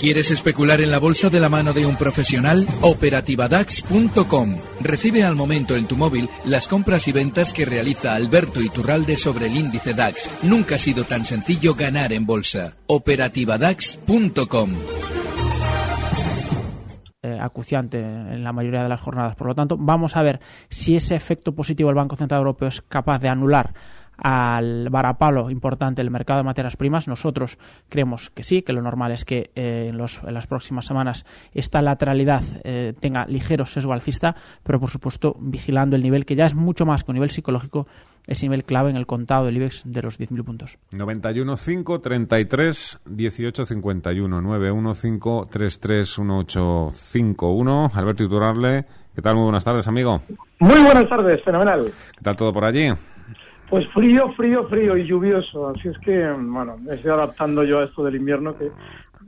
¿Quieres especular en la bolsa de la mano de un profesional? Operativadax.com. Recibe al momento en tu móvil las compras y ventas que realiza Alberto Iturralde sobre el índice DAX. Nunca ha sido tan sencillo ganar en bolsa. Operativadax.com. Eh, acuciante en la mayoría de las jornadas. Por lo tanto, vamos a ver si ese efecto positivo del Banco Central Europeo es capaz de anular al varapalo importante el mercado de materias primas. Nosotros creemos que sí, que lo normal es que eh, en, las próximas semanas esta lateralidad eh, tenga ligero sesgo alcista, pero por supuesto vigilando el nivel que ya es mucho más que un nivel psicológico, ese nivel clave en el contado del IBEX de los 10.000 puntos. 91.5, 33, 18, 51, 915 33 1851. Alberto Iturrarle, ¿qué tal? Muy buenas tardes, amigo. Muy buenas tardes, fenomenal. ¿Qué tal todo por allí? Pues frío, frío, frío y lluvioso. Así es que, bueno, me estoy adaptando yo a esto del invierno que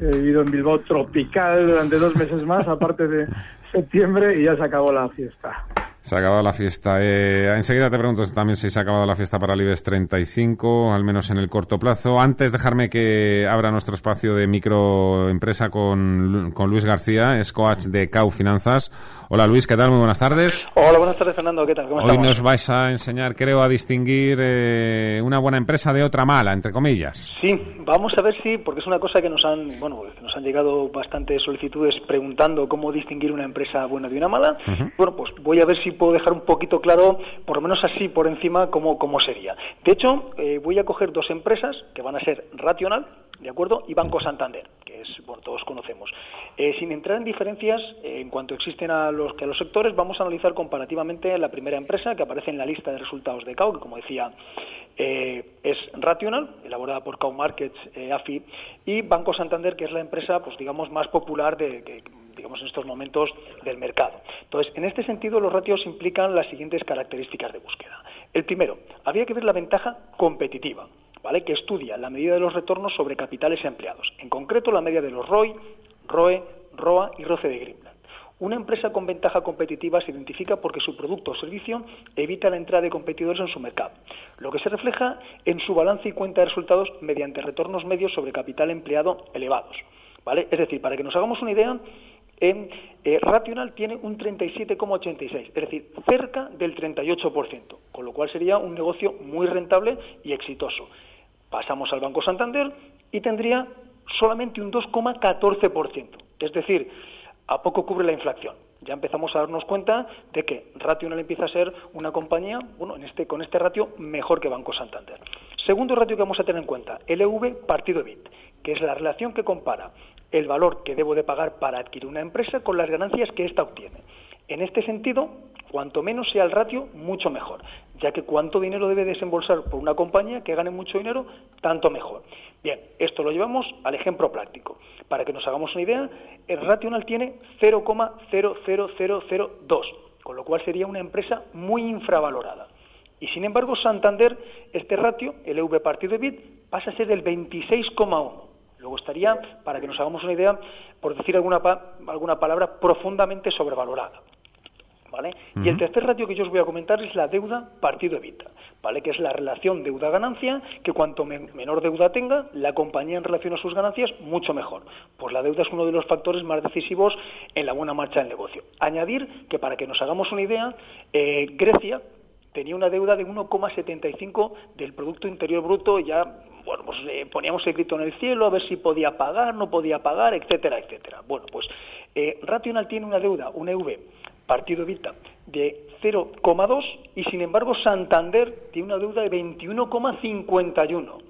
he vivido en Bilbao tropical durante dos meses más, aparte de septiembre, y ya se acabó la fiesta. Se ha acabado la fiesta. Eh, enseguida te pregunto también si se ha acabado la fiesta para el IBEX 35, al menos en el corto plazo. Antes, dejarme que abra nuestro espacio de microempresa con, con Luis García, es coach de CAU Finanzas. Hola Luis, ¿qué tal? Muy buenas tardes. Hola, buenas tardes Fernando, ¿qué tal? ¿Cómo Hoy nos vais a enseñar, creo, a distinguir eh, una buena empresa de otra mala, entre comillas. Sí, vamos a ver si, porque es una cosa que nos han, bueno, nos han llegado bastantes solicitudes preguntando cómo distinguir una empresa buena de una mala. Bueno, pues voy a ver si puedo dejar un poquito claro, por lo menos así por encima, cómo, cómo sería. De hecho, eh, voy a coger dos empresas que van a ser Rational, ¿de acuerdo? Y Banco Santander, que es, bueno, todos conocemos. Eh, sin entrar en diferencias, eh, en cuanto existen a los, que a los sectores, vamos a analizar comparativamente la primera empresa que aparece en la lista de resultados de CAU, que como decía es Rational, elaborada por CAU Markets AFI, y Banco Santander, que es la empresa, pues digamos, más popular de, que, digamos, en estos momentos del mercado. Entonces, en este sentido, los ratios implican las siguientes características de búsqueda. El primero, habría que ver la ventaja competitiva, ¿vale? que estudia la medida de los retornos sobre capitales empleados, en concreto la media de los ROI, ROE, ROA y ROCE de Greenland. Una empresa con ventaja competitiva se identifica porque su producto o servicio evita la entrada de competidores en su mercado, lo que se refleja en su balance y cuenta de resultados mediante retornos medios sobre capital empleado elevados. ¿Vale? Es decir, para que nos hagamos una idea, en eh, Rational tiene un 37,86, es decir, cerca del 38%, con lo cual sería un negocio muy rentable y exitoso. Pasamos al Banco Santander y tendría solamente un 2,14%, es decir, a poco cubre la inflación. Ya empezamos a darnos cuenta de que Rational empieza a ser una compañía, bueno, en este, con este ratio mejor que Banco Santander. Segundo ratio que vamos a tener en cuenta, LV partido EBIT, que es la relación que compara el valor que debo de pagar para adquirir una empresa con las ganancias que ésta obtiene. En este sentido, cuanto menos sea el ratio, mucho mejor, ya que cuánto dinero debe desembolsar por una compañía que gane mucho dinero, tanto mejor. Bien, esto lo llevamos al ejemplo práctico. Para que nos hagamos una idea, el rational tiene 0,00002, con lo cual sería una empresa muy infravalorada. Y sin embargo, Santander, este ratio, el EV partido de BIT, pasa a ser del 26,1 Luego estaría, para que nos hagamos una idea, por decir alguna, alguna palabra, profundamente sobrevalorada. ¿Vale? Y el tercer ratio que yo os voy a comentar es la deuda partido evita, ¿vale? Que es la relación deuda-ganancia, que cuanto menor deuda tenga, la compañía en relación a sus ganancias, mucho mejor. Pues la deuda es uno de los factores más decisivos en la buena marcha del negocio. Añadir que para que nos hagamos una idea, eh, Grecia tenía una deuda de 1,75 del Producto Interior Bruto ya bueno, pues le poníamos el grito en el cielo a ver si podía pagar, no podía pagar, etcétera, etcétera. Bueno, pues eh, Rational tiene una deuda, un EV, partido Vita, de 0,2 y sin embargo Santander tiene una deuda de 21,51.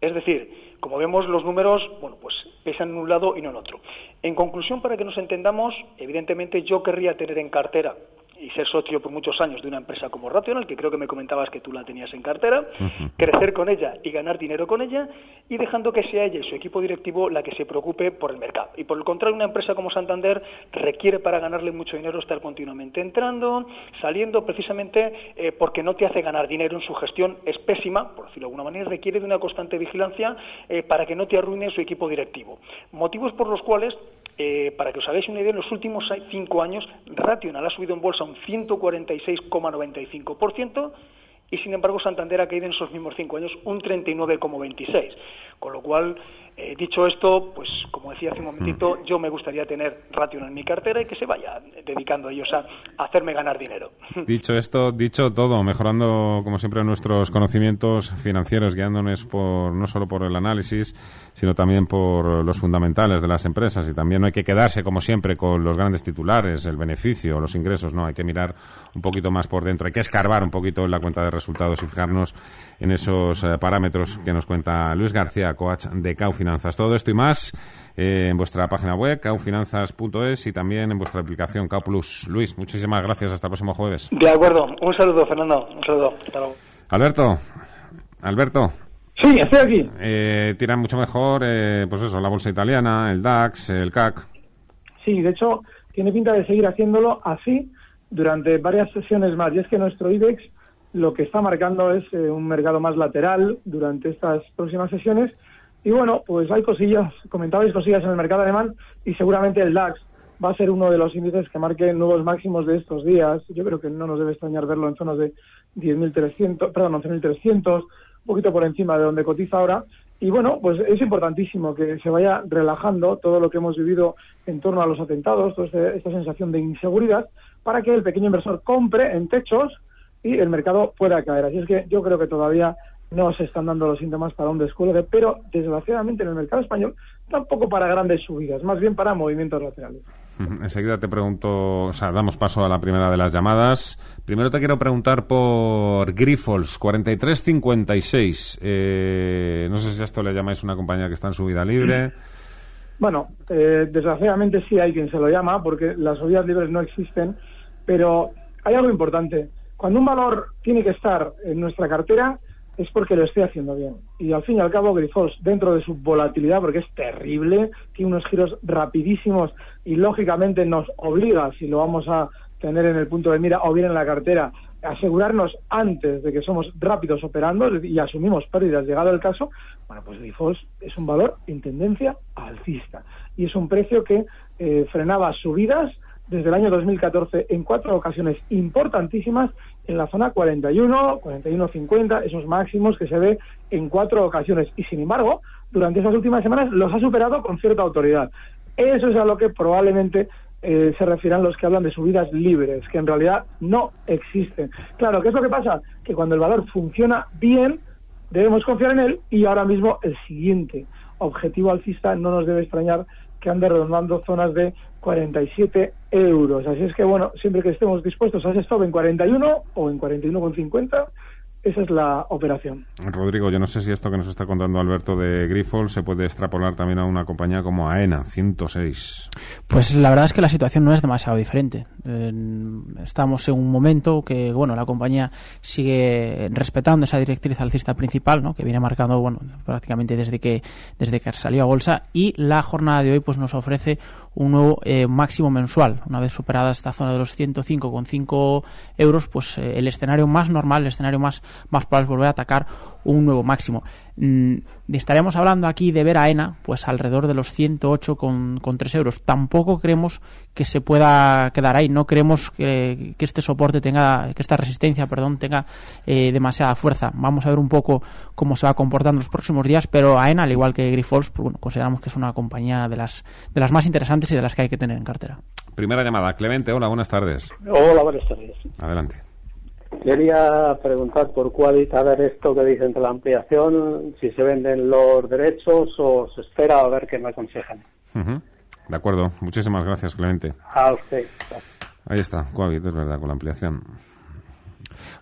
Es decir, como vemos los números, bueno, pues pesan en un lado y no en otro. En conclusión, para que nos entendamos, evidentemente yo querría tener en cartera y ser socio por muchos años de una empresa como Rational, que creo que me comentabas que tú la tenías en cartera, crecer con ella y ganar dinero con ella, y dejando que sea ella y su equipo directivo la que se preocupe por el mercado. Y por el contrario, una empresa como Santander requiere para ganarle mucho dinero estar continuamente entrando, saliendo, precisamente eh, porque no te hace ganar dinero en su gestión, es pésima, por decirlo de alguna manera, requiere de una constante vigilancia eh, para que no te arruine su equipo directivo. Motivos por los cuales eh, para que os hagáis una idea, en los últimos cinco años, Rational ha subido en bolsa un 146,95% y, sin embargo, Santander ha caído en esos mismos cinco años un 39,26%. Con lo cual, eh, dicho esto, pues como decía hace un momentito, yo me gustaría tener Ration en mi cartera y que se vaya dedicando ellos a, hacerme ganar dinero. Dicho esto, dicho todo, mejorando como siempre nuestros conocimientos financieros, guiándonos por no solo por el análisis, sino también por los fundamentales de las empresas. Y también no hay que quedarse como siempre con los grandes titulares, el beneficio, los ingresos, no, hay que mirar un poquito más por dentro, hay que escarbar un poquito en la cuenta de resultados y fijarnos en esos eh, parámetros que nos cuenta Luis García, coach de Cau Finanzas. Todo esto y más eh, en vuestra página web, caufinanzas.es y también en vuestra aplicación Cau Plus. Luis, muchísimas gracias. Hasta el próximo jueves. De acuerdo. Un saludo, Fernando. Un saludo. Alberto. Alberto. Sí, estoy aquí. Eh, tiran mucho mejor, eh, pues eso, la bolsa italiana, el DAX, el CAC. Sí, de hecho, tiene pinta de seguir haciéndolo así durante varias sesiones más. Y es que nuestro IBEX lo que está marcando es eh, un mercado más lateral durante estas próximas sesiones. Y bueno, pues hay cosillas, comentabais cosillas en el mercado alemán y seguramente el DAX va a ser uno de los índices que marque nuevos máximos de estos días. Yo creo que no nos debe extrañar verlo en zonas de 10.300, perdón, 11.300, un poquito por encima de donde cotiza ahora. Y bueno, pues es importantísimo que se vaya relajando todo lo que hemos vivido en torno a los atentados, toda esta sensación de inseguridad, para que el pequeño inversor compre en techos y el mercado pueda caer. Así es que yo creo que todavía no se están dando los síntomas para un descuelgue, pero desgraciadamente en el mercado español tampoco para grandes subidas, más bien para movimientos laterales. Enseguida te pregunto, o sea, damos paso a la primera de las llamadas. Primero te quiero preguntar por Grifols 4356. Eh, no sé si a esto le llamáis una compañía que está en subida libre. Bueno, eh, desgraciadamente sí hay quien se lo llama, porque las subidas libres no existen, pero hay algo importante. Cuando un valor tiene que estar en nuestra cartera, es porque lo estoy haciendo bien. Y al fin y al cabo, Grifols, dentro de su volatilidad, porque es terrible, tiene unos giros rapidísimos y lógicamente nos obliga, si lo vamos a tener en el punto de mira o bien en la cartera, asegurarnos antes de que somos rápidos operando y asumimos pérdidas llegado el caso, bueno, pues Grifols es un valor en tendencia alcista y es un precio que eh, frenaba subidas desde el año 2014 en cuatro ocasiones importantísimas en la zona 41, 41.50, esos máximos que se ve en cuatro ocasiones. Y sin embargo, durante esas últimas semanas los ha superado con cierta autoridad. Eso es a lo que probablemente eh, se refieran los que hablan de subidas libres, que en realidad no existen. Claro, ¿qué es lo que pasa? Que cuando el valor funciona bien, debemos confiar en él y ahora mismo el siguiente objetivo alcista no nos debe extrañar que ande redondando zonas de 47 euros. Así es que, bueno, siempre que estemos dispuestos ese stop en 41 o en 41,50, esa es la operación. Rodrigo, yo no sé si esto que nos está contando Alberto de Grifols se puede extrapolar también a una compañía como AENA, 106. Pues la verdad es que la situación no es demasiado diferente. estamos en un momento que, bueno, la compañía sigue respetando esa directriz alcista principal, ¿no? que viene marcando, bueno, prácticamente desde que, desde que salió a bolsa y la jornada de hoy pues nos ofrece un nuevo eh, máximo mensual. Una vez superada esta zona de los 105,5 euros, pues eh, el escenario más normal, el escenario más más probable volver a atacar un nuevo máximo. Mm, estaremos hablando aquí de ver a ENA, pues alrededor de los 108,3 con, con euros. Tampoco creemos que se pueda quedar ahí. No creemos que, este soporte tenga, que esta resistencia, perdón, tenga eh, demasiada fuerza. Vamos a ver un poco cómo se va comportando los próximos días, pero AENA, al igual que Grifols, pues, bueno, consideramos que es una compañía de las, de las más interesantes y de las que hay que tener en cartera. Primera llamada. Clemente, hola, buenas tardes. Hola, buenas tardes. Adelante. Quería preguntar por cuál a ver esto que dicen de la ampliación, si se venden los derechos o se espera a ver qué me aconsejan. De acuerdo, muchísimas gracias, Clemente. A usted. Ahí está, Coavit, es verdad, con la ampliación.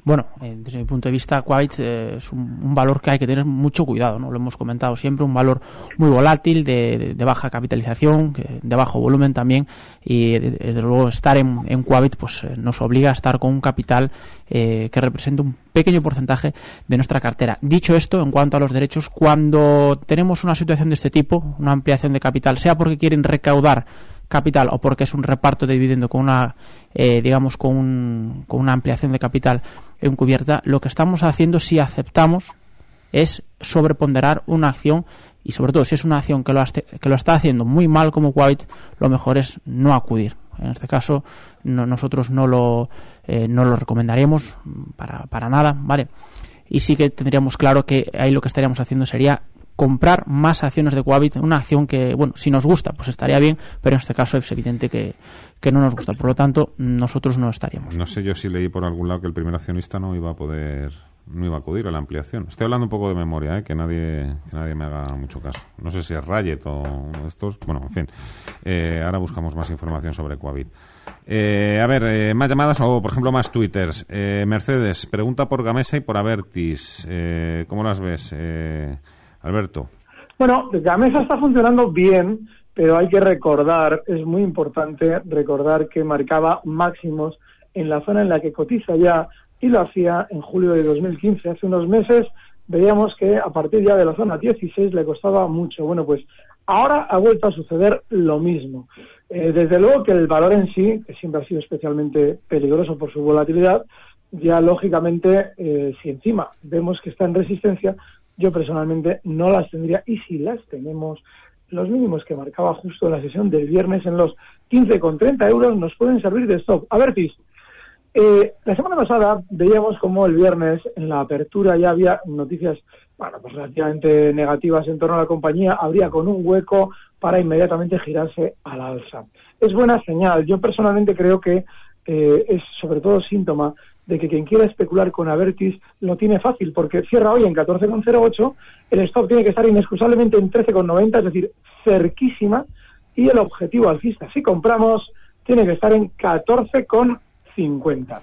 Bueno, eh, desde mi punto de vista, Quite eh, es un, valor que hay que tener mucho cuidado, ¿no? Lo hemos comentado siempre, un valor muy volátil, de, baja capitalización, de bajo volumen también, y desde luego estar en, en pues eh, nos obliga a estar con un capital que representa un pequeño porcentaje de nuestra cartera. Dicho esto, en cuanto a los derechos, cuando tenemos una situación de este tipo, una ampliación de capital, sea porque quieren recaudar capital o porque es un reparto de dividendo con una, eh, digamos, con, con, una ampliación de capital encubierta, lo que estamos haciendo si aceptamos es sobreponderar una acción y sobre todo si es una acción que lo, que lo está haciendo muy mal como White, lo mejor es no acudir. En este caso, nosotros no lo, eh, no lo recomendaríamos para, para nada, ¿vale? Y sí que tendríamos claro que ahí lo que estaríamos haciendo sería comprar más acciones de Coavit, una acción que, bueno, si nos gusta, pues estaría bien, pero en este caso es evidente que, que no nos gusta. Por lo tanto, nosotros no estaríamos. No sé yo si leí por algún lado que el primer accionista no iba a poder no iba a acudir a la ampliación. Estoy hablando un poco de memoria, ¿eh? que, nadie, que nadie me haga mucho caso. No sé si es Rayet o uno de estos. Bueno, en fin. Eh, ahora buscamos más información sobre Coavit. Eh, a ver, eh, más llamadas o, por ejemplo, más twitters. Mercedes, pregunta por Gamesa y por Avertis. ¿Cómo las ves, Alberto? Bueno, Gamesa está funcionando bien, pero hay que recordar, es muy importante recordar que marcaba máximos en la zona en la que cotiza ya y lo hacía en julio de 2015. Hace unos meses veíamos que a partir ya de la zona 16 le costaba mucho. Bueno, pues ahora ha vuelto a suceder lo mismo. Eh, desde luego que el valor en sí, que siempre ha sido especialmente peligroso por su volatilidad, ya lógicamente, eh, si encima vemos que está en resistencia, yo personalmente no las tendría. Y si las tenemos, los mínimos que marcaba justo en la sesión del viernes en los 15,30 euros nos pueden servir de stop. A ver, Tis, eh, la semana pasada veíamos como el viernes en la apertura ya había noticias bueno, pues relativamente negativas en torno a la compañía, habría con un hueco para inmediatamente girarse al alza. Es buena señal. Yo personalmente creo que eh, es sobre todo síntoma de que quien quiera especular con Avertis lo tiene fácil, porque cierra hoy en 14,08, el stop tiene que estar inexcusablemente en 13,90, es decir, cerquísima, y el objetivo alcista, si compramos, tiene que estar en 14,90. 50.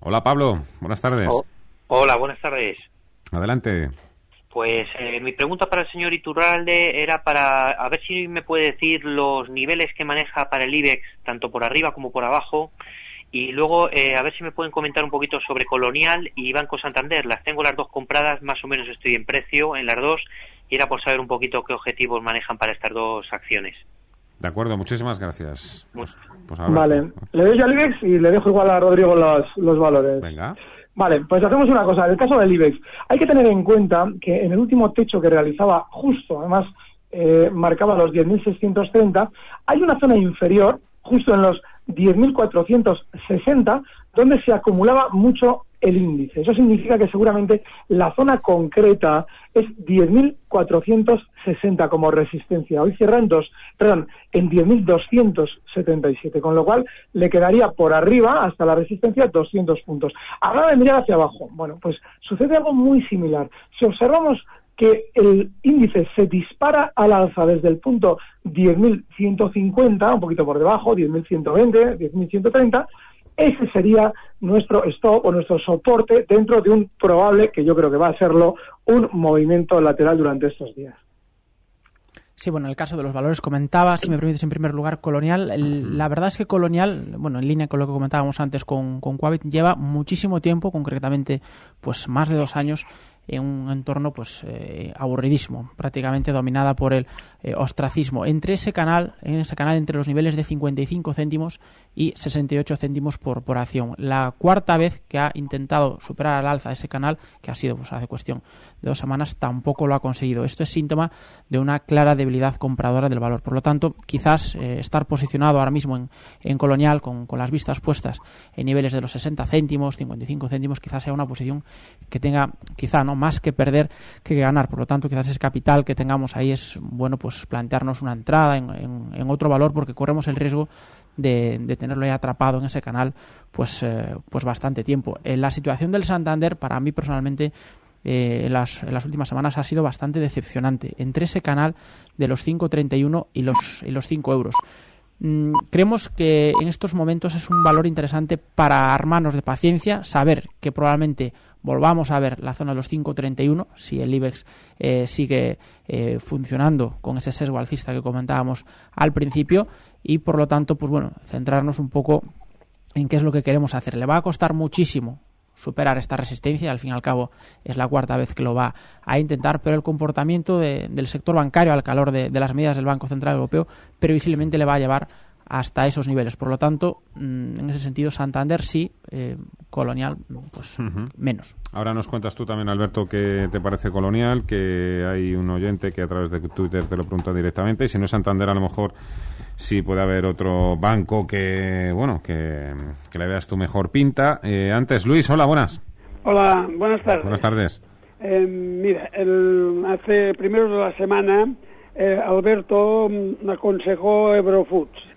Hola Pablo, buenas tardes. hola, buenas tardes. Adelante. Pues eh, mi pregunta para el señor Iturralde era para a ver si me puede decir los niveles que maneja para el IBEX, tanto por arriba como por abajo, y luego eh, a ver si me pueden comentar un poquito sobre Colonial y Banco Santander. Las tengo las dos compradas, más o menos estoy en precio en las dos, y era por saber un poquito qué objetivos manejan para estas dos acciones. De acuerdo, muchísimas gracias. Pues, pues vale, le doy al IBEX y le dejo igual a Rodrigo los, los valores. Venga. Vale, pues hacemos una cosa. En el caso del IBEX, hay que tener en cuenta que en el último techo que realizaba justo, además eh, marcaba los 10.630, hay una zona inferior, justo en los 10.460, donde se acumulaba mucho el índice. Eso significa que seguramente la zona concreta es 10.460 como resistencia. Hoy cierra en, dos, perdón, en 10.277, con lo cual le quedaría por arriba hasta la resistencia 200 puntos. Ahora de mirar hacia abajo. Bueno, pues sucede algo muy similar. Si observamos que el índice se dispara al alza desde el punto 10.150, un poquito por debajo, 10.120, 10.130, ese sería nuestro stop o nuestro soporte dentro de un probable, que yo creo que va a serlo, un movimiento lateral durante estos días. Sí, bueno, en el caso de los valores comentaba, si me permites, en primer lugar, Colonial. la verdad es que Colonial, bueno, en línea con lo que comentábamos antes con, con Quavit, lleva muchísimo tiempo, concretamente, pues más de dos años, en un entorno pues eh, aburridísimo, prácticamente dominada por el eh, ostracismo. Entre ese canal, en ese canal entre los niveles de 55 céntimos y 68 céntimos por, por acción. La cuarta vez que ha intentado superar al alza ese canal, que ha sido pues hace cuestión de dos semanas, tampoco lo ha conseguido. Esto es síntoma de una clara debilidad compradora del valor. Por lo tanto, quizás eh, estar posicionado ahora mismo en, en Colonial con, con las vistas puestas en niveles de los 60 céntimos, 55 céntimos, quizás sea una posición que tenga, quizá no más que perder que ganar. Por lo tanto, quizás ese capital que tengamos ahí es bueno pues plantearnos una entrada en, otro valor porque corremos el riesgo de, tenerlo ya atrapado en ese canal pues, eh, pues bastante tiempo. En la situación del Santander, para mí personalmente, eh, en, las, en, las, últimas semanas ha sido bastante decepcionante. Entre ese canal de los 5,31 y los, y los 5 euros. Mm, creemos que en estos momentos es un valor interesante para armarnos de paciencia, saber que probablemente volvamos a ver la zona de los 5.31 si el IBEX eh, sigue eh, funcionando con ese sesgo alcista que comentábamos al principio y por lo tanto pues bueno centrarnos un poco en qué es lo que queremos hacer. Le va a costar muchísimo superar esta resistencia al fin y al cabo es la cuarta vez que lo va a intentar pero el comportamiento del sector bancario al calor de, de las medidas del Banco Central Europeo previsiblemente le va a llevar hasta esos niveles. Por lo tanto, mm, en ese sentido, Santander sí, eh, Colonial pues menos. Ahora nos cuentas tú también, Alberto, qué te parece Colonial, que hay un oyente que a través de Twitter te lo pregunta directamente, y si no es Santander, a lo mejor sí puede haber otro banco que, bueno, que, le veas tu mejor pinta. Eh, antes, Luis, hola, buenas. Hola, buenas tardes. Buenas tardes. Eh, mira, el, hace primeros de la semana eh, Alberto me aconsejó Eurofoods.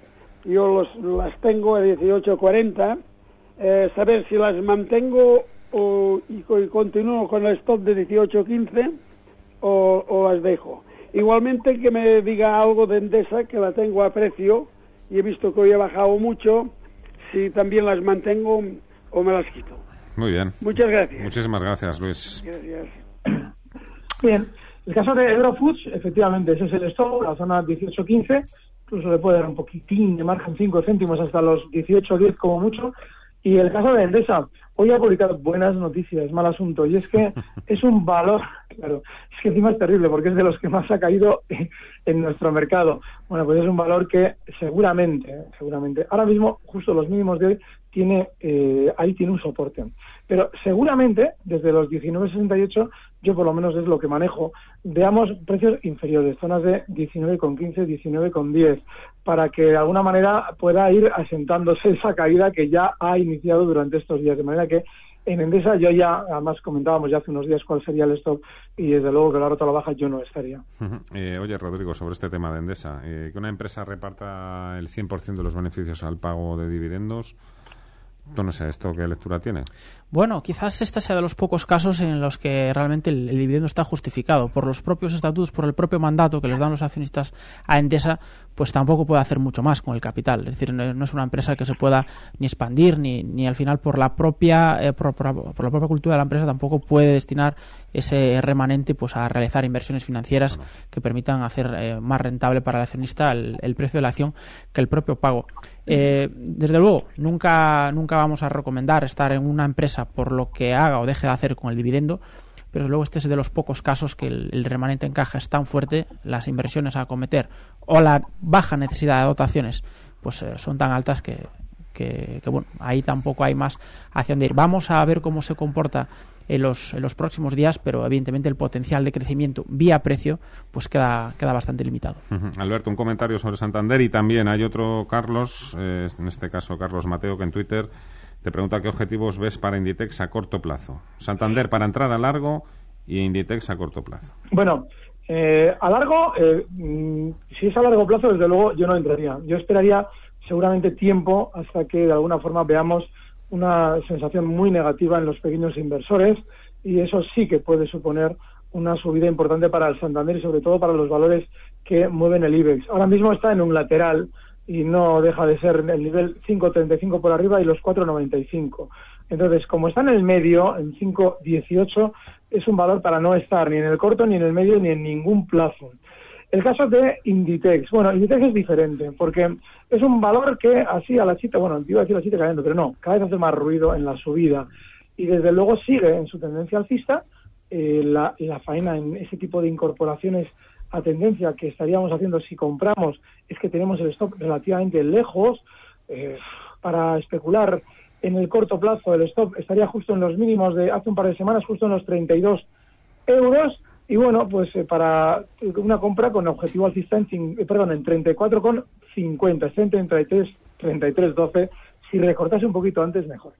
Yo los, las tengo a 18.40. Eh, saber si las mantengo o, y, y continúo con el stop de 18.15 o, o las dejo. Igualmente que me diga algo de Endesa, que la tengo a precio y he visto que hoy ha bajado mucho, si también las mantengo o me las quito. Muy bien. Muchas gracias. Muchísimas gracias, Luis. Gracias. Bien, el caso de Eurofoods, efectivamente, ese es el stop, la zona 18-15, incluso le puede dar un poquitín de margen 5 céntimos hasta los 18-10 como mucho. Y el caso de Endesa, hoy ha publicado buenas noticias, mal asunto, y es que es un valor, claro, es que encima es terrible porque es de los que más ha caído en nuestro mercado. Bueno, pues es un valor que seguramente, seguramente, ahora mismo, justo los mínimos de hoy, tiene, eh, ahí tiene un soporte. Pero seguramente, desde los 19.68, yo por lo menos es lo que manejo, veamos precios inferiores, zonas de 19,15, 19,10, para que de alguna manera pueda ir asentándose esa caída que ya ha iniciado durante estos días. De manera que en Endesa yo ya, además comentábamos ya hace unos días cuál sería el stop y desde luego que la rota a la baja yo no estaría. Eh, oye, Rodrigo, sobre este tema de Endesa, eh, que una empresa reparta el 100% de los beneficios al pago de dividendos, no sé, ¿esto qué lectura tiene? Bueno, quizás este sea de los pocos casos en los que realmente el, el, dividendo está justificado. Por los propios estatutos, por el propio mandato que les dan los accionistas a Endesa, pues tampoco puede hacer mucho más con el capital. Es decir, no, no es una empresa que se pueda ni expandir, ni, ni al final por la propia eh, por, por, por, la propia cultura de la empresa tampoco puede destinar ese remanente pues a realizar inversiones financieras que permitan hacer eh, más rentable para el accionista el, el, precio de la acción que el propio pago. Eh, desde luego, nunca, nunca vamos a recomendar estar en una empresa por lo que haga o deje de hacer con el dividendo, pero luego este es de los pocos casos que el, el, remanente en caja es tan fuerte, las inversiones a acometer o la baja necesidad de dotaciones pues eh, son tan altas que, que, que, bueno, ahí tampoco hay más hacia dónde ir. Vamos a ver cómo se comporta en los, en los próximos días, pero evidentemente el potencial de crecimiento vía precio pues queda, queda bastante limitado. Uh -huh. Alberto, un comentario sobre Santander y también hay otro Carlos, eh, en este caso Carlos Mateo, que en Twitter te pregunta qué objetivos ves para Inditex a corto plazo. Santander para entrar a largo y Inditex a corto plazo. Bueno, eh, a largo, eh, mm, si es a largo plazo, desde luego yo no entraría. Yo esperaría seguramente tiempo hasta que de alguna forma veamos una sensación muy negativa en los pequeños inversores y eso sí que puede suponer una subida importante para el Santander y sobre todo para los valores que mueven el IBEX. Ahora mismo está en un lateral y no deja de ser el nivel 5.35 por arriba y los 4.95. Entonces, como está en el medio, en 5.18, es un valor para no estar ni en el corto, ni en el medio, ni en ningún plazo. El caso de Inditex. Bueno, Inditex es diferente porque es un valor que así a la chita, bueno, iba a decir la chita cayendo, pero no, cada vez hace más ruido en la subida y desde luego sigue en su tendencia alcista. Eh, la, faena en ese tipo de incorporaciones a tendencia que estaríamos haciendo si compramos es que tenemos el stock relativamente lejos. Eh, para especular en el corto plazo el stop estaría justo en los mínimos de hace un par de semanas, justo en los 32 euros. Y bueno, pues eh, para una compra con objetivo alcista en, eh, perdón, en 34,50, 33, 33,12. Si recortase un poquito antes, mejor.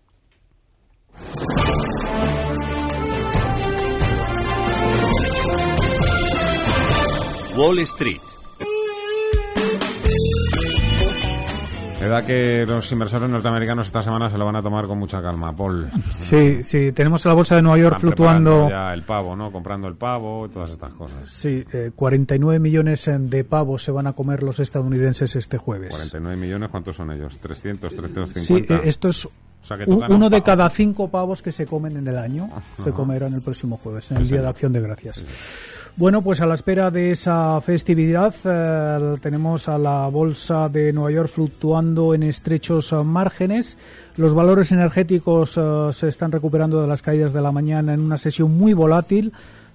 Wall Street. Me da que los inversores norteamericanos esta semana se lo van a tomar con mucha calma, Paul. Sí, sí, tenemos la bolsa de Nueva York Están fluctuando. Ya el pavo, ¿no? Comprando el pavo y todas estas cosas. Sí, eh, 49 millones de pavos se van a comer los estadounidenses este jueves. 49 millones, ¿cuántos son ellos? 300, 350. Sí, eh, esto es o sea, uno de cada cinco pavos que se comen en el año Ajá. se comerán el próximo jueves, en el sí, Día de Acción de Gracias. Sí. Bueno, pues a la espera de esa festividad eh, tenemos a la bolsa de Nueva York fluctuando en estrechos márgenes. Los valores energéticos uh, se están recuperando de las caídas de la mañana en una sesión muy volátil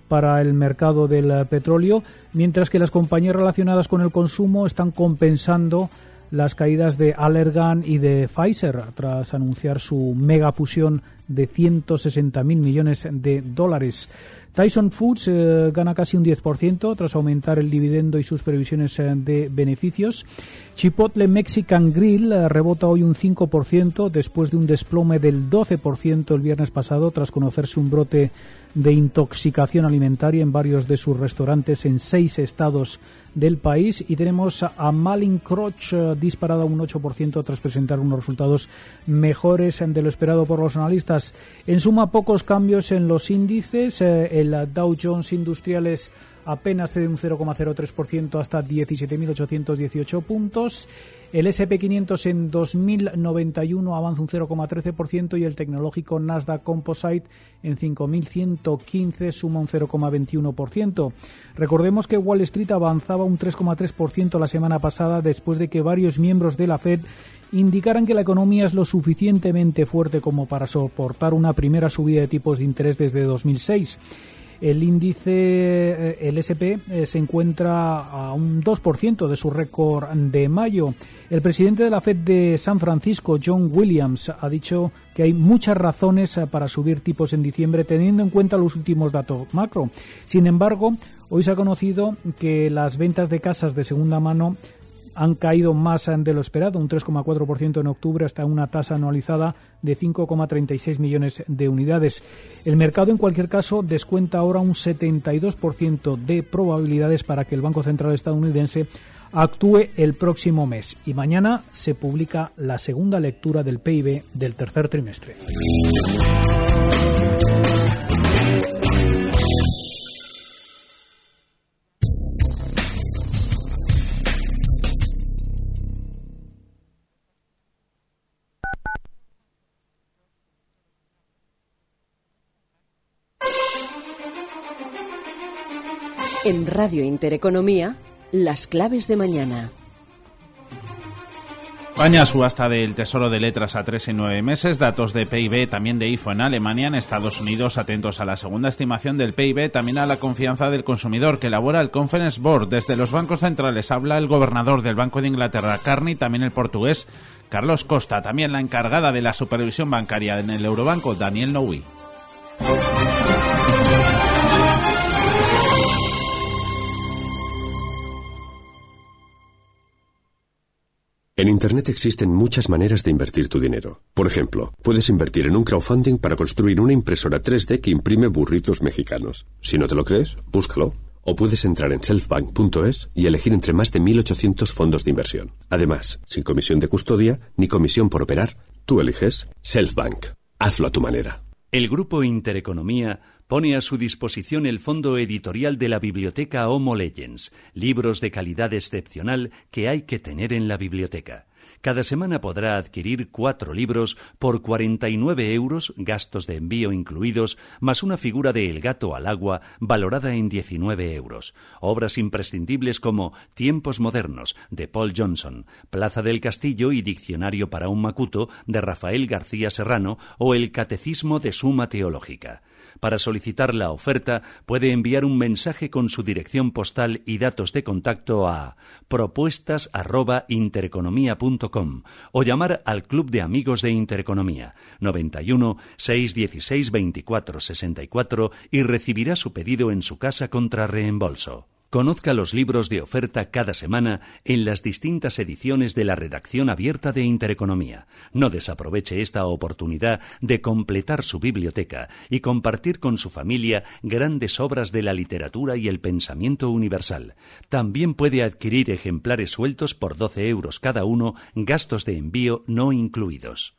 para el mercado del uh, petróleo, mientras que las compañías relacionadas con el consumo están compensando las caídas de Allergan y de Pfizer tras anunciar su mega fusión de 160.000 millones de dólares. Tyson Foods eh, gana casi un 10% tras aumentar el dividendo y sus previsiones eh, de beneficios. Chipotle Mexican Grill eh, rebota hoy un 5% después de un desplome del 12% el viernes pasado tras conocerse un brote de intoxicación alimentaria en varios de sus restaurantes en seis estados del país y tenemos a Malin Croch eh, disparada un 8% tras presentar unos resultados mejores de lo esperado por los analistas. En suma, pocos cambios en los índices. Eh, el Dow Jones Industriales apenas cede un 0,03% hasta 17.818 puntos. El SP500 en 2091 avanza un 0,13% y el tecnológico Nasdaq Composite en 5.115 suma un 0,21%. Recordemos que Wall Street avanzaba un 3,3% la semana pasada después de que varios miembros de la Fed indicaran que la economía es lo suficientemente fuerte como para soportar una primera subida de tipos de interés desde 2006. El índice, eh, el SP, eh, se encuentra a un 2% de su récord de mayo. El presidente de la Fed de San Francisco, John Williams, ha dicho que hay muchas razones eh, para subir tipos en diciembre teniendo en cuenta los últimos datos macro. Sin embargo, hoy se ha conocido que las ventas de casas de segunda mano han caído más de lo esperado, un 3,4% en octubre hasta una tasa anualizada de 5,36 millones de unidades. El mercado, en cualquier caso, descuenta ahora un 72% de probabilidades para que el Banco Central estadounidense actúe el próximo mes. Y mañana se publica la segunda lectura del PIB del tercer trimestre. En Radio Intereconomía, las claves de mañana. España subasta del Tesoro de Letras a tres y nueve meses, datos de PIB también de IFO en Alemania, en Estados Unidos atentos a la segunda estimación del PIB, también a la confianza del consumidor que elabora el Conference Board. Desde los bancos centrales habla el gobernador del Banco de Inglaterra, Carney, también el portugués Carlos Costa, también la encargada de la supervisión bancaria en el Eurobanco, Daniel Noui. En Internet existen muchas maneras de invertir tu dinero. Por ejemplo, puedes invertir en un crowdfunding para construir una impresora 3D que imprime burritos mexicanos. Si no te lo crees, búscalo. O puedes entrar en selfbank.es y elegir entre más de 1.800 fondos de inversión. Además, sin comisión de custodia ni comisión por operar, tú eliges Selfbank. Hazlo a tu manera. El Grupo Intereconomía pone a su disposición el fondo editorial de la biblioteca Homo Legends, libros de calidad excepcional que hay que tener en la biblioteca. Cada semana podrá adquirir cuatro libros por 49 euros, gastos de envío incluidos, más una figura de El gato al agua valorada en 19 euros. Obras imprescindibles como Tiempos modernos, de Paul Johnson, Plaza del Castillo y Diccionario para un Macuto, de Rafael García Serrano, o El Catecismo de Suma Teológica. Para solicitar la oferta puede enviar un mensaje con su dirección postal y datos de contacto a propuestas@intereconomia.com o llamar al Club de Amigos de Intereconomía 91 616 24 64 y recibirá su pedido en su casa contra reembolso. Conozca los libros de oferta cada semana en las distintas ediciones de la redacción abierta de Intereconomía. No desaproveche esta oportunidad de completar su biblioteca y compartir con su familia grandes obras de la literatura y el pensamiento universal. También puede adquirir ejemplares sueltos por 12 euros cada uno, gastos de envío no incluidos.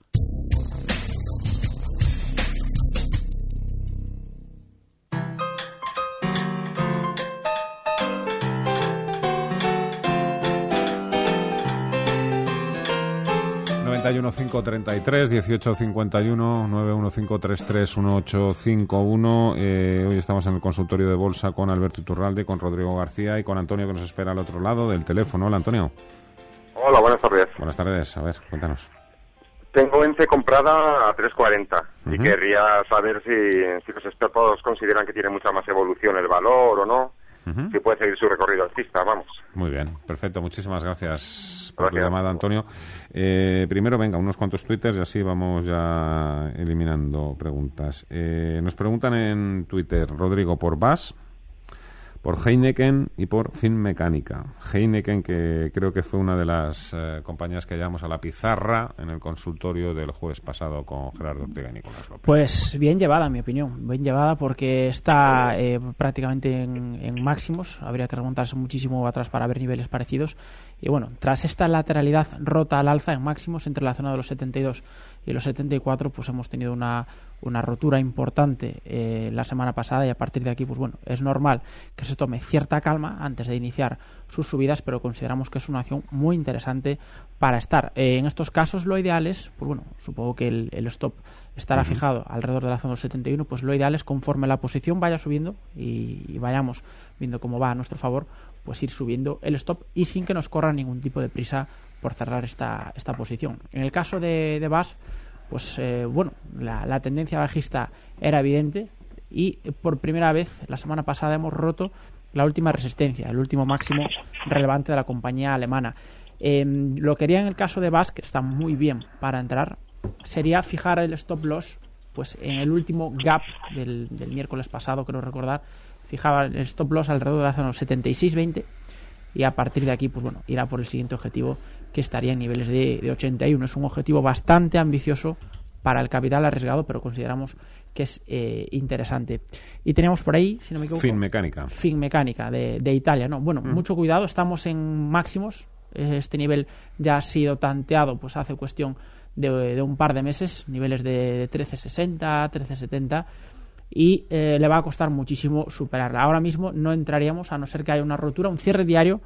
91533 1851 915331851 eh, hoy estamos en el consultorio de bolsa con Alberto Iturralde, con Rodrigo García y con Antonio que nos espera al otro lado del teléfono. Hola Antonio. Hola, buenas tardes. Buenas tardes, a ver, cuéntanos. Tengo ENCE comprada a 3.40 y querría saber si, si los expertos consideran que tiene mucha más evolución el valor o no si puede seguir su recorrido alcista, vamos. Muy bien, perfecto. Muchísimas gracias por la llamada, Antonio. Eh, primero, venga, unos cuantos twitters y así vamos ya eliminando preguntas. Eh, nos preguntan en Twitter, Rodrigo, por VAS. Por Heineken y por Finmecánica. Heineken, que creo que fue una de las eh, compañías que llevamos a la pizarra en el consultorio del jueves pasado con Gerardo Ortega y Nicolás López. Pues bien llevada, en mi opinión. Bien llevada porque está eh, prácticamente en, en, máximos. Habría que remontarse muchísimo atrás para ver niveles parecidos. Y bueno, tras esta lateralidad rota al alza en máximos entre la zona de los 72 y los 74 pues hemos tenido una, una rotura importante eh, la semana pasada y a partir de aquí pues bueno es normal que se tome cierta calma antes de iniciar sus subidas pero consideramos que es una acción muy interesante para estar. Eh, en estos casos lo ideal es pues bueno supongo que el, stop estará fijado alrededor de la zona de los 71 pues lo ideal es conforme la posición vaya subiendo y, vayamos viendo cómo va a nuestro favor pues ir subiendo el stop y sin que nos corra ningún tipo de prisa por cerrar esta, esta posición. En el caso de, de BASF, pues eh, bueno, la, tendencia bajista era evidente y por primera vez la semana pasada hemos roto la última resistencia, el último máximo relevante de la compañía alemana. Em, lo que haría en el caso de BASF, que está muy bien para entrar, sería fijar el stop loss pues en el último gap del, miércoles pasado, creo recordar, fijaba el stop loss alrededor de la zona 76.20 y a partir de aquí, pues bueno, irá por el siguiente objetivo que estaría en niveles de, de 81. Es un objetivo bastante ambicioso para el capital arriesgado, pero consideramos que es eh, interesante. Y tenemos por ahí, si no me equivoco... Fin mecánica. Fin mecánica de, de Italia, ¿no? Bueno, mm. mucho cuidado, estamos en máximos. Este nivel ya ha sido tanteado pues hace cuestión de, un par de meses, niveles de 1360, 1370 y eh, le va a costar muchísimo superarla. Ahora mismo no entraríamos a no ser que haya una rotura, un cierre diario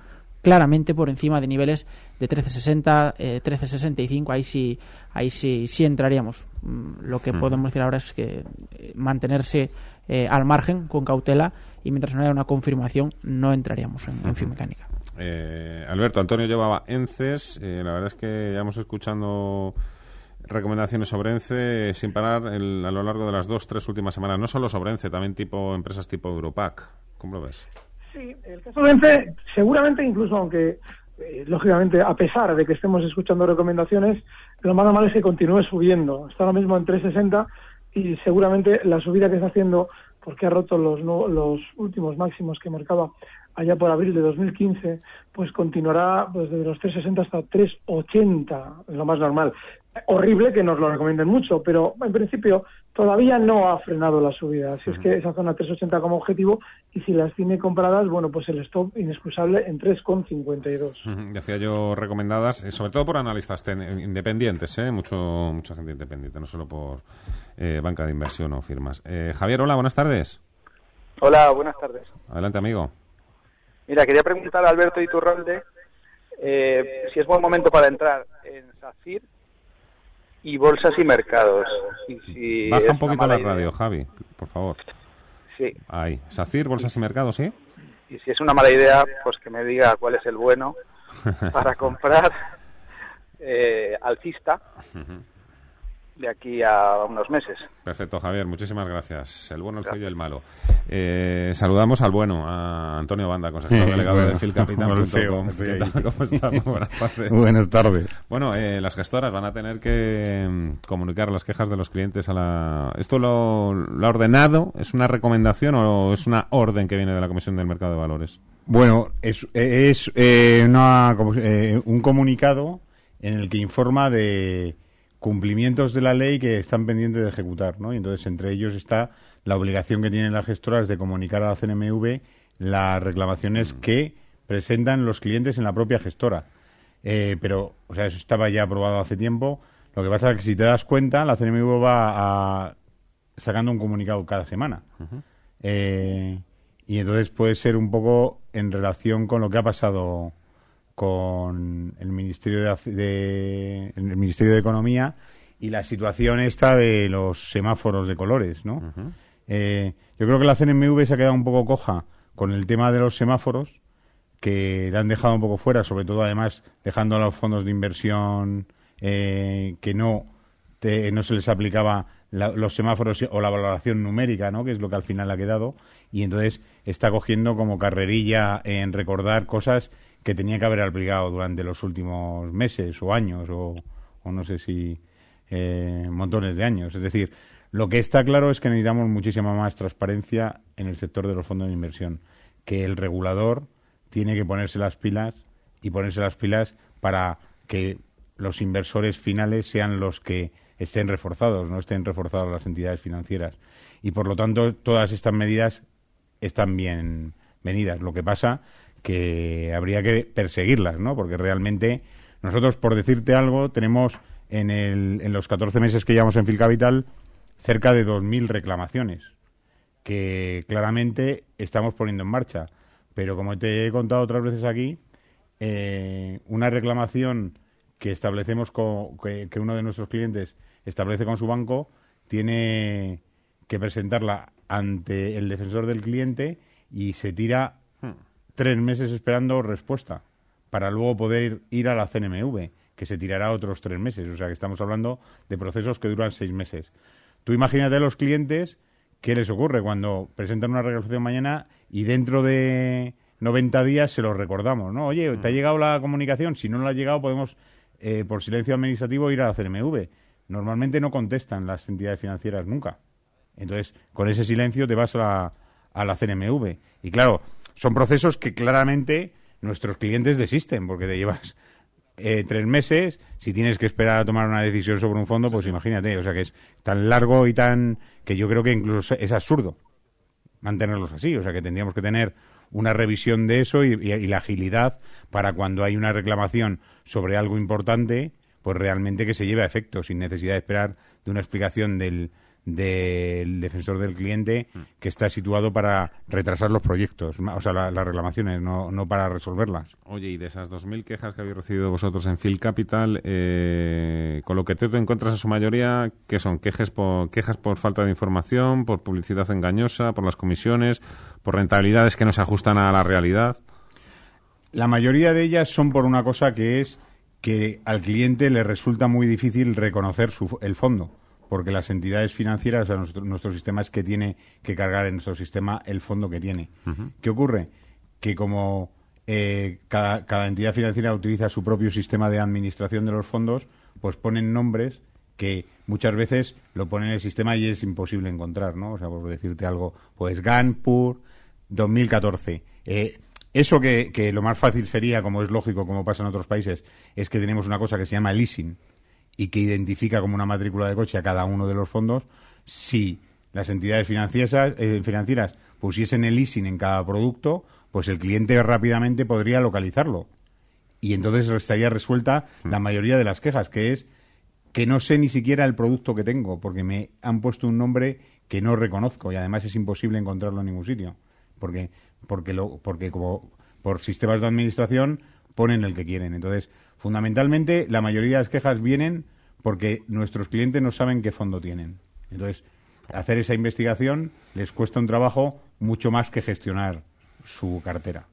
claramente por encima de niveles de 1360, eh, 1365, ahí sí, ahí sí, sí entraríamos. Mm, lo que podemos decir ahora es que eh, mantenerse eh, al margen con cautela y mientras no haya una confirmación no entraríamos en, fin mecánica. Eh, Alberto, Antonio llevaba ENCES, la verdad es que ya hemos escuchando recomendaciones sobre ENCE sin parar a lo largo de las dos, tres últimas semanas, no solo sobre ENCE, también tipo empresas tipo Europac. ¿Cómo lo ves? Sí, el caso de seguramente incluso aunque, eh, lógicamente, a pesar de que estemos escuchando recomendaciones, lo más normal es que continúe subiendo. Está ahora mismo en 360 y seguramente la subida que está haciendo, porque ha roto los, los últimos máximos que marcaba allá por abril de 2015, pues continuará pues, desde los 360 hasta 380, lo más normal horrible que nos lo recomienden mucho, pero en principio todavía no ha frenado la subida. Así es que esa zona 380 como objetivo y si las tiene compradas, bueno, pues el stop inexcusable en 3,52. Decía yo recomendadas, eh, sobre todo por analistas independientes, ¿eh? Mucho, mucha gente independiente, no solo por eh, banca de inversión o firmas. Eh, Javier, hola, buenas tardes. Hola, buenas tardes. Adelante, amigo. Mira, quería preguntar a Alberto Iturralde eh, si es buen momento para entrar en SACIR y bolsas y mercados. Baja un poquito la radio, Javi, por favor. Sí. Ahí. SACIR, bolsas y mercados, ¿sí? Y si es una mala idea, pues que me diga cuál es el bueno para comprar eh, alcista de aquí a unos meses. Perfecto, Javier, muchísimas gracias. El bueno, el feo y el malo. Eh, saludamos al bueno, a Antonio Banda, consejero delegado de. ¿Cómo estamos? Buenas tardes. Buenas tardes. Bueno, eh, las gestoras van a tener que mm, comunicar las quejas de los clientes a la... ¿Esto lo, ha ordenado? ¿Es una recomendación o es una orden que viene de la Comisión del Mercado de Valores? Bueno, es, es eh, una, un comunicado en el que informa de cumplimientos de la ley que están pendientes de ejecutar, ¿no? Y entonces entre ellos está la obligación que tienen las gestoras de comunicar a la CNMV las reclamaciones mm. que presentan los clientes en la propia gestora. Eh, pero, o sea, eso estaba ya aprobado hace tiempo. Lo que pasa es que si te das cuenta, la CNMV va a, sacando un comunicado cada semana. Eh, y entonces puede ser un poco en relación con lo que ha pasado con el Ministerio de, el Ministerio de Economía y la situación esta de los semáforos de colores, ¿no? Eh, yo creo que la CNMV se ha quedado un poco coja con el tema de los semáforos, que le han dejado un poco fuera, sobre todo además dejando a los fondos de inversión eh, que no, no se les aplicaba los semáforos o la valoración numérica, ¿no? que es lo que al final ha quedado, y entonces está cogiendo como carrerilla en recordar cosas que tenía que haber aplicado durante los últimos meses o años o, no sé si eh, montones de años. Es decir, lo que está claro es que necesitamos muchísima más transparencia en el sector de los fondos de inversión. que el regulador tiene que ponerse las pilas y ponerse las pilas para que los inversores finales sean los que estén reforzados, no estén reforzados las entidades financieras. Y por lo tanto, todas estas medidas están bien venidas. Lo que pasa que habría que perseguirlas, ¿no? Porque realmente nosotros, por decirte algo, tenemos en, el, en los 14 meses que llevamos en Capital cerca de 2.000 reclamaciones que claramente estamos poniendo en marcha. Pero como te he contado otras veces aquí, eh, una reclamación que establecemos con, que, uno de nuestros clientes establece con su banco tiene que presentarla ante el defensor del cliente y se tira. Tres meses esperando respuesta para luego poder ir a la CNMV, que se tirará otros tres meses. O sea que estamos hablando de procesos que duran seis meses. Tú imagínate a los clientes qué les ocurre cuando presentan una reclamación mañana y dentro de 90 días se los recordamos, ¿no? Oye, ¿te ha hmm. llegado la comunicación? Si no nos ha llegado, podemos, eh, por silencio administrativo, ir a la CNMV. Normalmente no contestan las entidades financieras nunca. Entonces, con ese silencio te vas a la, a la CNMV. Y claro, son procesos que claramente nuestros clientes desisten, porque te llevas eh, tres meses, si tienes que esperar a tomar una decisión sobre un fondo, pues imagínate, o sea que es tan largo y tan que yo creo que incluso es absurdo mantenerlos así, o sea que tendríamos que tener una revisión de eso y, y la agilidad para cuando hay una reclamación sobre algo importante, pues realmente que se lleve a efecto, sin necesidad de esperar de una explicación del, del defensor del cliente mm. que está situado para retrasar los proyectos, o sea, las reclamaciones, no, no para resolverlas. Oye, y de esas 2.000 quejas que habéis recibido vosotros en Phil Capital, eh, con lo que te encuentras en su mayoría, ¿qué son? ¿Quejas por, ¿Quejas por falta de información, por publicidad engañosa, por las comisiones, por rentabilidades que no se ajustan a la realidad? La mayoría de ellas son por una cosa que es que al cliente le resulta muy difícil reconocer su, el fondo porque las entidades financieras, o sea, nuestro, sistema es que tiene que cargar en nuestro sistema el fondo que tiene. ¿Qué ocurre? Que como eh, cada, entidad financiera utiliza su propio sistema de administración de los fondos, pues ponen nombres que muchas veces lo ponen en el sistema y es imposible encontrar, ¿no? O sea, por decirte algo, pues GANPUR 2014. Eh, eso que, que, lo más fácil sería, como es lógico, como pasa en otros países, es que tenemos una cosa que se llama leasing, y que identifica como una matrícula de coche a cada uno de los fondos, si las entidades financieras, eh, financieras pusiesen el leasing en cada producto, pues el cliente rápidamente podría localizarlo. Y entonces estaría resuelta mm. la mayoría de las quejas, que es que no sé ni siquiera el producto que tengo, porque me han puesto un nombre que no reconozco y además es imposible encontrarlo en ningún sitio. Porque, porque, lo, porque como por sistemas de administración ponen el que quieren. Entonces, Fundamentalmente, la mayoría de las quejas vienen porque nuestros clientes no saben qué fondo tienen. Entonces, hacer esa investigación les cuesta un trabajo mucho más que gestionar su cartera.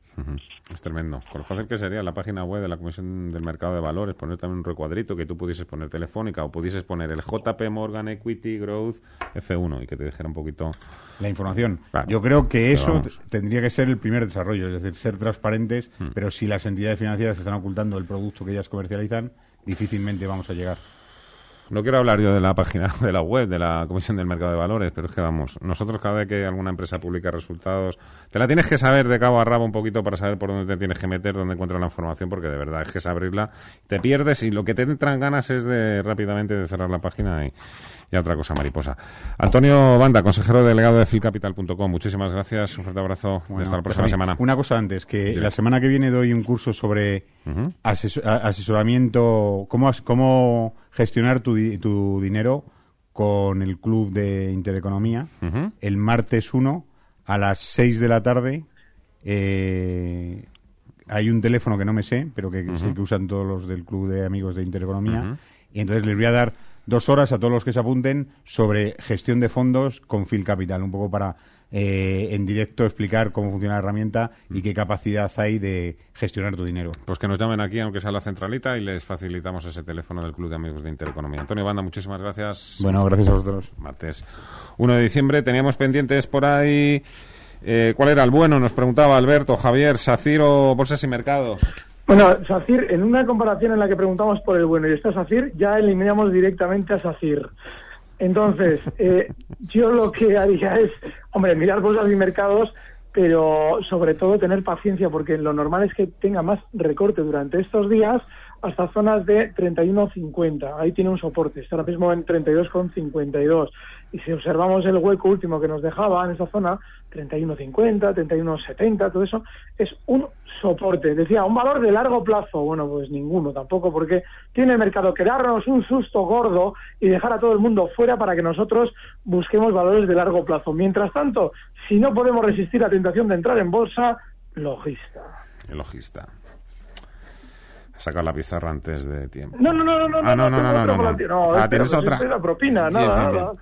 Es tremendo. Con lo fácil que sería la página web de la Comisión del Mercado de Valores poner también un recuadrito que tú pudieses poner telefónica o pudieses poner el JP Morgan Equity Growth F1 y que te dijera un poquito la información. Yo creo que eso tendría que ser el primer desarrollo, es decir, ser transparentes, hmm. pero si las entidades financieras están ocultando el producto que ellas comercializan, difícilmente vamos a llegar. No quiero hablar yo de la página de la web de la Comisión del Mercado de Valores, pero es que vamos, nosotros cada vez que alguna empresa publica resultados, te la tienes que saber de cabo a rabo un poquito para saber por dónde te tienes que meter, dónde encuentras la información, porque de verdad es que es abrirla, te pierdes y lo que te entran ganas es de rápidamente de cerrar la página y, y otra cosa mariposa. Antonio Banda, consejero delegado de filcapital.com, muchísimas gracias, un fuerte abrazo, hasta la próxima semana. Una cosa antes, que la semana que viene doy un curso sobre asesoramiento, cómo, cómo gestionar tu, tu, dinero con el Club de Intereconomía, el martes 1 a las 6 de la tarde. Eh, hay un teléfono que no me sé, pero que es el que usan todos los del Club de Amigos de Intereconomía. Y entonces les voy a dar dos horas a todos los que se apunten sobre gestión de fondos con Phil Capital, un poco para eh, en directo explicar cómo funciona la herramienta y qué capacidad hay de gestionar tu dinero. Pues que nos llamen aquí, aunque sea la centralita, y les facilitamos ese teléfono del Club de Amigos de Intereconomía. Antonio Banda, muchísimas gracias. Bueno, gracias a vosotros. Martes 1 de diciembre, teníamos pendientes por ahí. Eh, ¿Cuál era el bueno? Nos preguntaba Alberto, Javier, SACIR o Bolsas y Mercados. Bueno, SACIR, en una comparación en la que preguntamos por el bueno y está SACIR, ya eliminamos directamente a SACIR. Entonces, eh, yo lo que haría es, hombre, mirar bolsas y mercados, pero sobre todo tener paciencia porque lo normal es que tenga más recorte durante estos días hasta zonas de 31.50. Ahí tiene un soporte, está ahora mismo en 32,52. Y si observamos el hueco último que nos dejaba en esa zona, 31.50, 31.70, todo eso, es un soporte. Decía, un valor de largo plazo. Bueno, pues ninguno tampoco, porque tiene el mercado que darnos un susto gordo y dejar a todo el mundo fuera para que nosotros busquemos valores de largo plazo. Mientras tanto, si no podemos resistir la tentación de entrar en bolsa, logista. El logista sacar la pizarra antes de tiempo. No, no, no, no, ah, no, no, no, no, no, no, Ah, tienes otra. La propina, nada, nada.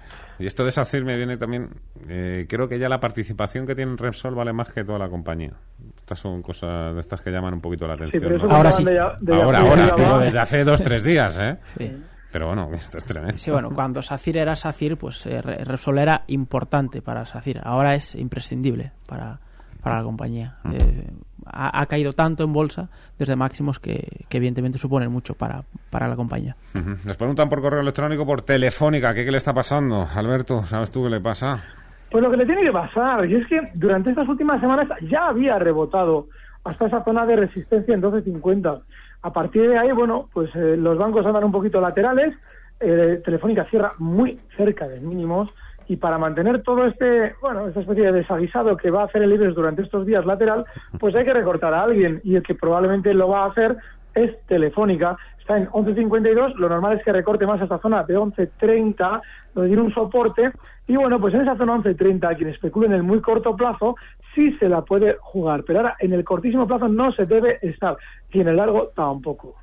Y esto de SACIR me viene también, eh, creo que ya la participación que tiene Repsol vale más que toda la compañía. Estas son cosas de estas que llaman un poquito la atención. Sí, Ahora sí. ahora, ahora, pero desde hace dos, tres días, ¿eh? Sí. Pero bueno, esto es tremendo. Sí, bueno, cuando SACIR era SACIR, pues eh, Repsol era importante para SACIR. Ahora es imprescindible para, para la compañía. Mm. Eh, ha, caído tanto en bolsa desde máximos que, evidentemente suponen mucho para, para la compañía. Nos preguntan por correo electrónico, por telefónica, ¿qué, ¿qué le está pasando? Alberto, ¿sabes tú qué le pasa? Pues lo que le tiene que pasar, y es que durante estas últimas semanas ya había rebotado hasta esa zona de resistencia en 12.50. A partir de ahí, bueno, pues eh, los bancos andan un poquito laterales, eh, Telefónica cierra muy cerca de mínimos, y para mantener todo este, bueno, esta especie de desaguisado que va a hacer el IBEX durante estos días lateral, pues hay que recortar a alguien y el que probablemente lo va a hacer es Telefónica. Está en 11.52, lo normal es que recorte más a esta zona de 11.30, donde tiene un soporte. Y bueno, pues en esa zona 11.30, quien especula en el muy corto plazo, sí se la puede jugar. Pero ahora, en el cortísimo plazo no se debe estar. Y en el largo tampoco.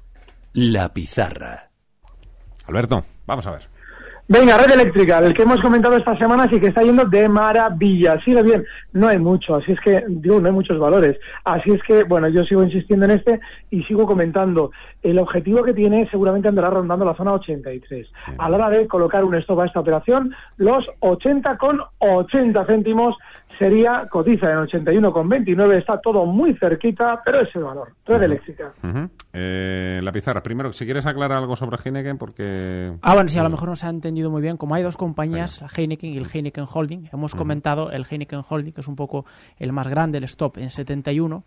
La pizarra. Alberto, vamos a ver. Venga, red eléctrica, el que hemos comentado esta semana sí que está yendo de maravilla. Sigue bien, no hay mucho, así es que, digo, no hay muchos valores. Así es que, bueno, yo sigo insistiendo en este y sigo comentando. El objetivo que tiene seguramente andará rondando la zona 83. A la hora de colocar un stop a esta operación, los 80 con 80 céntimos sería, cotiza en 81,29, está todo muy cerquita, pero es el valor. Red eléctrica. Eh, la pizarra, primero, si quieres aclarar algo sobre Heineken, porque... Ah, bueno, sí, a lo mejor no se ha entendido muy bien. Como hay dos compañías, Heineken y el Heineken Holding, hemos comentado el Heineken Holding, que es un poco el más grande, el stop en 71,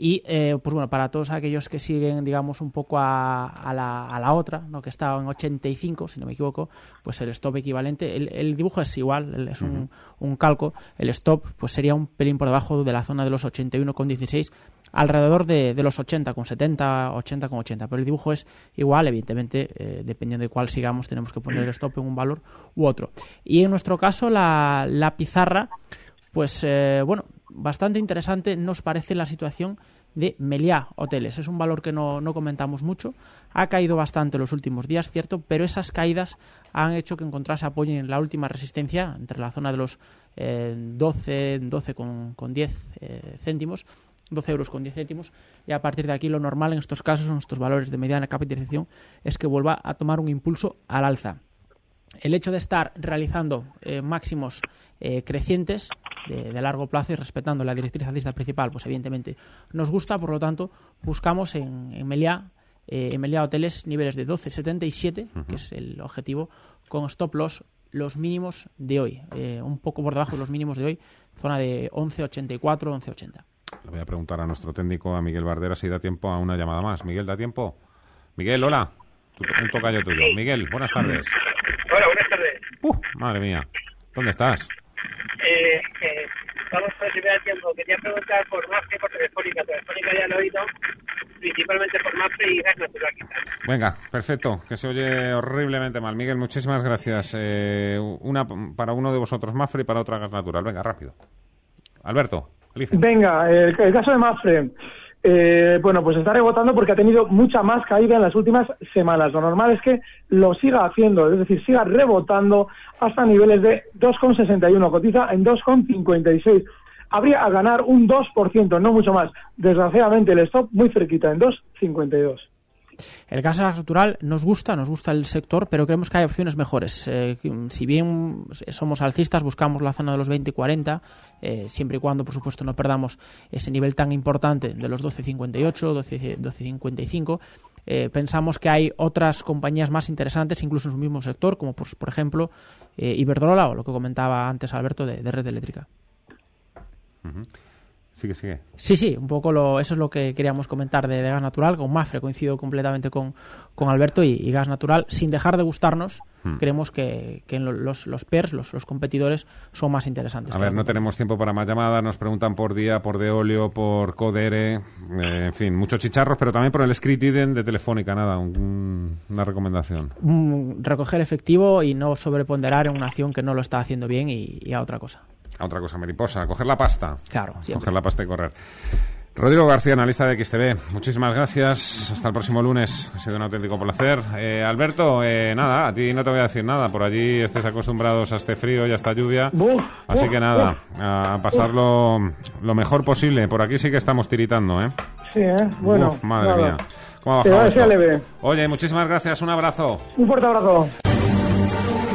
y eh, pues bueno, para todos aquellos que siguen, digamos, un poco a, la, a la, otra, ¿no? que está en 85, si no me equivoco, pues el stop equivalente, el, dibujo es igual, es un, un, calco, el stop pues sería un pelín por debajo de la zona de los 81,16, alrededor de, de, los 80 con 70, 80 con 80, pero el dibujo es igual, evidentemente, eh, dependiendo de cuál sigamos, tenemos que poner el stop en un valor u otro. Y en nuestro caso, la, la pizarra, pues eh, bueno, bastante interesante nos parece la situación de Meliá Hoteles. Es un valor que no, comentamos mucho. Ha caído bastante los últimos días, cierto, pero esas caídas han hecho que encontrase apoyo en la última resistencia, entre la zona de los 12, eh, 12 con, con 10 eh, céntimos, 12 euros con 10 céntimos, y a partir de aquí lo normal en estos casos, en estos valores de mediana capitalización, es que vuelva a tomar un impulso al alza. El hecho de estar realizando eh, máximos eh, crecientes de, largo plazo y respetando la directriz alcista principal, pues evidentemente nos gusta, por lo tanto, buscamos en, en Meliá, eh, en Meliá Hoteles niveles de 12,77, que es el objetivo, con stop loss los mínimos de hoy, eh, un poco por debajo de los mínimos de hoy, zona de 11,84, 11,80. Le voy a preguntar a nuestro técnico, a Miguel Bardera, si da tiempo a una llamada más. Miguel, ¿da tiempo? Miguel, hola. Un tocayo tuyo. Miguel, buenas tardes. Hola, buenas tardes. Uh, madre mía. ¿Dónde estás? Eh, eh, vamos a ver si tiempo. Quería preguntar por Mafre por Telefónica. Telefónica ya lo he oído, principalmente por Mafre y gas natural Venga, perfecto, que se oye horriblemente mal. Miguel, muchísimas gracias. Eh, una para uno de vosotros Mafre y para otra gas natural. Venga, rápido. Alberto, elige. Venga, el, el caso de Mafre. Eh, bueno, pues está rebotando porque ha tenido mucha más caída en las últimas semanas. Lo normal es que lo siga haciendo, es decir, siga rebotando hasta niveles de 2,61, cotiza en 2,56. Habría a ganar un 2%, no mucho más. Desgraciadamente el stop muy cerquita, en 2,52. El gas natural nos gusta, nos gusta el sector, pero creemos que hay opciones mejores. Eh, si bien somos alcistas, buscamos la zona de los 20 y 40, eh, siempre y cuando, por supuesto, no perdamos ese nivel tan importante de los 12.58, 12.55. Eh, pensamos que hay otras compañías más interesantes, incluso en su mismo sector, como por, por ejemplo eh, Iberdrola o lo que comentaba antes Alberto de, Red Eléctrica. Sigue, sigue. Sí, sí, un poco lo, eso es lo que queríamos comentar de, gas natural. Con Mafre coincido completamente con, con Alberto y, gas natural, sin dejar de gustarnos, hmm. creemos que, que los, los PERS, los, los, competidores, son más interesantes. A ver, no tenemos tiempo para más llamadas, nos preguntan por Día, por Deolio, por Codere, eh, en fin, muchos chicharros, pero también por el Script de Telefónica, nada, una recomendación. recoger efectivo y no sobreponderar en una acción que no lo está haciendo bien y a otra cosa a otra cosa mariposa, coger la pasta. Claro, Coger la pasta y correr. Rodrigo García, analista de XTV, muchísimas gracias. Hasta el próximo lunes. Ha sido un auténtico placer. Eh, Alberto, eh, nada, a ti no te voy a decir nada. Por allí estés acostumbrados a este frío y a esta lluvia. Así que nada, a pasarlo lo mejor posible. Por aquí sí que estamos tiritando, ¿eh? Sí, ¿eh? Bueno. madre mía. ¿Cómo Oye, muchísimas gracias. Un abrazo. Un fuerte abrazo.